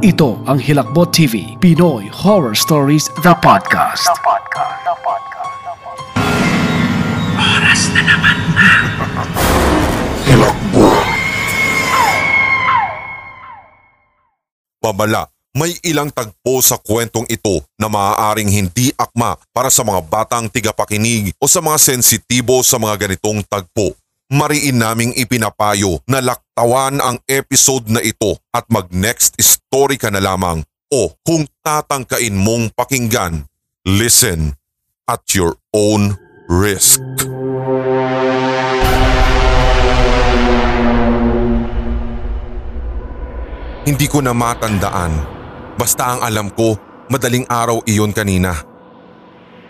Ito ang Hilakbot TV, Pinoy Horror Stories, The Podcast. Oras na naman na. Babala, may ilang tagpo sa kwentong ito na maaaring hindi akma para sa mga batang tigapakinig o sa mga sensitibo sa mga ganitong tagpo. Mariin naming ipinapayo na laktawan ang episode na ito at mag next story ka na lamang o kung tatangkain mong pakinggan, listen at your own risk. Hindi ko na matandaan. Basta ang alam ko, madaling araw iyon kanina.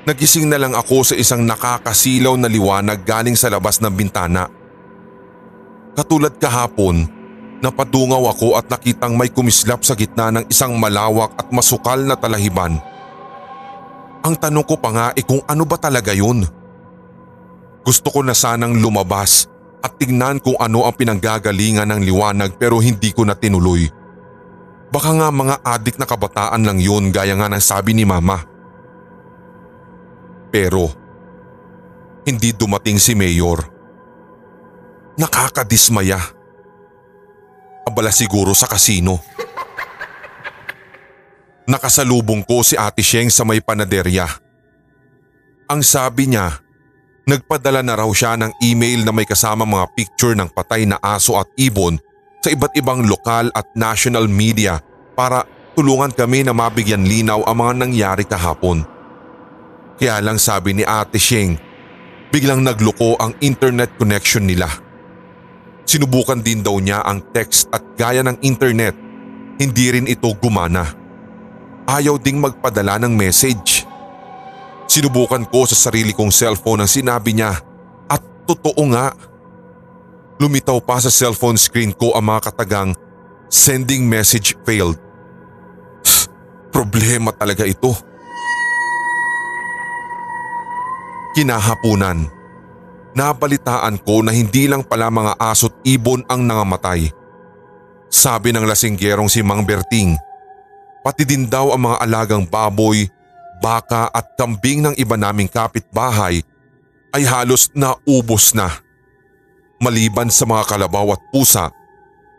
Nagising na lang ako sa isang nakakasilaw na liwanag galing sa labas ng bintana. Katulad kahapon, napadungaw ako at nakitang may kumislap sa gitna ng isang malawak at masukal na talahiban. Ang tanong ko pa nga ay kung ano ba talaga yun? Gusto ko na sanang lumabas at tingnan kung ano ang pinanggagalingan ng liwanag pero hindi ko na tinuloy. Baka nga mga adik na kabataan lang yun gaya nga ng sabi ni mama. Pero, hindi dumating si Mayor. Nakakadismaya. Abala siguro sa kasino. Nakasalubong ko si Ate Sheng sa may panaderya. Ang sabi niya, nagpadala na raw siya ng email na may kasama mga picture ng patay na aso at ibon sa iba't ibang lokal at national media para tulungan kami na mabigyan linaw ang mga nangyari kahapon. Kaya lang sabi ni Ate Sheng, biglang nagluko ang internet connection nila. Sinubukan din daw niya ang text at gaya ng internet, hindi rin ito gumana. Ayaw ding magpadala ng message. Sinubukan ko sa sarili kong cellphone ang sinabi niya at totoo nga. Lumitaw pa sa cellphone screen ko ang mga katagang sending message failed. Problema talaga ito. Kinahapunan. Nabalitaan ko na hindi lang pala mga aso't ibon ang nangamatay. Sabi ng lasinggerong si Mang Berting, pati din daw ang mga alagang baboy, baka at kambing ng iba naming kapitbahay ay halos naubos na. Maliban sa mga kalabaw at pusa,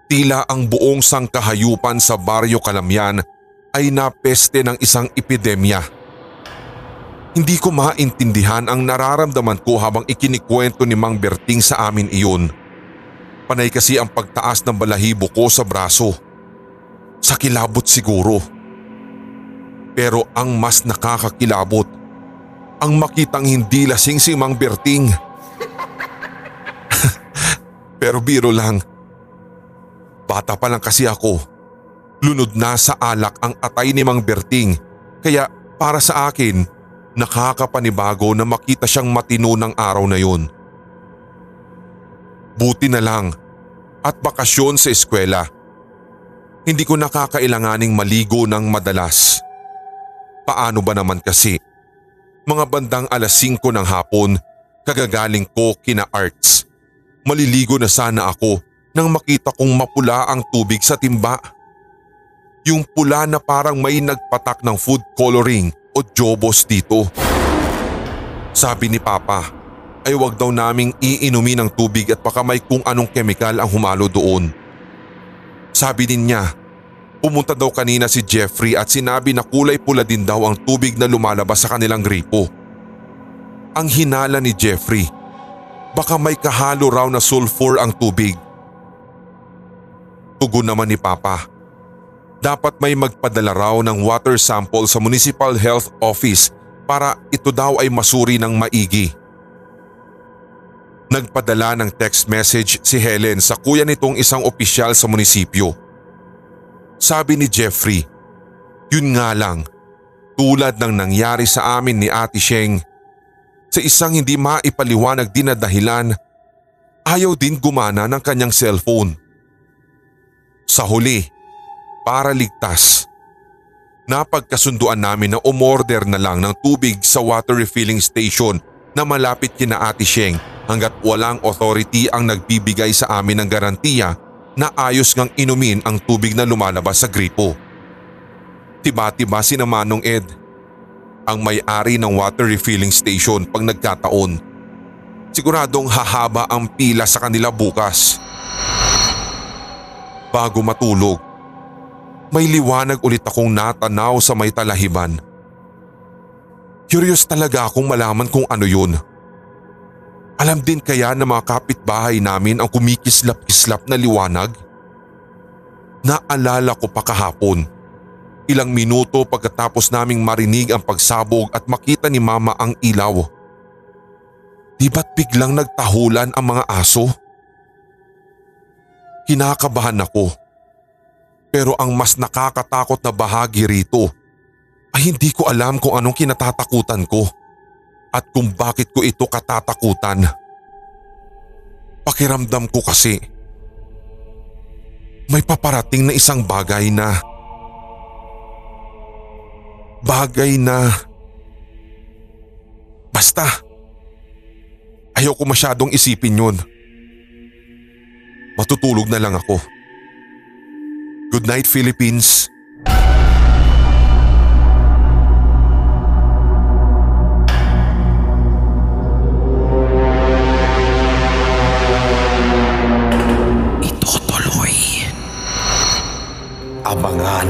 tila ang buong sangkahayupan sa baryo Kalamyan ay napeste ng isang epidemya. Hindi ko maintindihan ang nararamdaman ko habang ikinikwento ni Mang Berting sa amin iyon. Panay kasi ang pagtaas ng balahibo ko sa braso. Sa kilabot siguro. Pero ang mas nakakakilabot, ang makitang hindi lasing si Mang Berting. Pero biro lang, bata pa lang kasi ako. Lunod na sa alak ang atay ni Mang Berting kaya para sa akin, nakakapanibago na makita siyang matino ng araw na yun. Buti na lang at bakasyon sa eskwela. Hindi ko nakakailanganing maligo ng madalas. Paano ba naman kasi? Mga bandang alas 5 ng hapon, kagagaling ko kina arts. Maliligo na sana ako nang makita kong mapula ang tubig sa timba. Yung pula na parang may nagpatak ng food coloring o jobos dito. Sabi ni Papa ay wag daw naming iinumin ng tubig at baka may kung anong kemikal ang humalo doon. Sabi din niya, pumunta daw kanina si Jeffrey at sinabi na kulay pula din daw ang tubig na lumalabas sa kanilang gripo. Ang hinala ni Jeffrey, baka may kahalo raw na sulfur ang tubig. Tugon naman ni Papa, dapat may magpadala raw ng water sample sa Municipal Health Office para ito daw ay masuri ng maigi. Nagpadala ng text message si Helen sa kuya nitong isang opisyal sa munisipyo. Sabi ni Jeffrey, yun nga lang, tulad ng nangyari sa amin ni Ate Sheng, sa isang hindi maipaliwanag din na dahilan, ayaw din gumana ng kanyang cellphone. Sa huli, para ligtas, napagkasunduan namin na umorder na lang ng tubig sa water refilling station na malapit kina Ate Sheng hanggat walang authority ang nagbibigay sa amin ng garantiya na ayos ngang inumin ang tubig na lumalabas sa gripo. Tiba-tiba si Manong Ed, ang may-ari ng water refilling station pag nagkataon. Siguradong hahaba ang pila sa kanila bukas. Bago matulog, may liwanag ulit akong natanaw sa may talahiban. Curious talaga akong malaman kung ano yun. Alam din kaya ng mga kapitbahay namin ang kumikislap-kislap na liwanag? Naalala ko pa kahapon Ilang minuto pagkatapos naming marinig ang pagsabog at makita ni mama ang ilaw. Di ba't biglang nagtahulan ang mga aso? Kinakabahan ako. Pero ang mas nakakatakot na bahagi rito ay hindi ko alam kung anong kinatatakutan ko at kung bakit ko ito katatakutan. Pakiramdam ko kasi may paparating na isang bagay na bagay na… Basta, ayaw ko masyadong isipin yun. Matutulog na lang ako. Good night Philippines. Itutuloy. Abangan.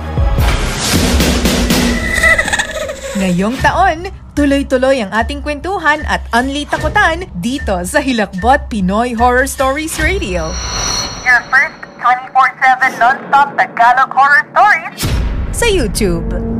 Ngayong taon, tuloy-tuloy ang ating kwentuhan at unli takutan dito sa Hilakbot Pinoy Horror Stories Radio. Your first 24-7 non-stop Tagalog horror stories Sa YouTube.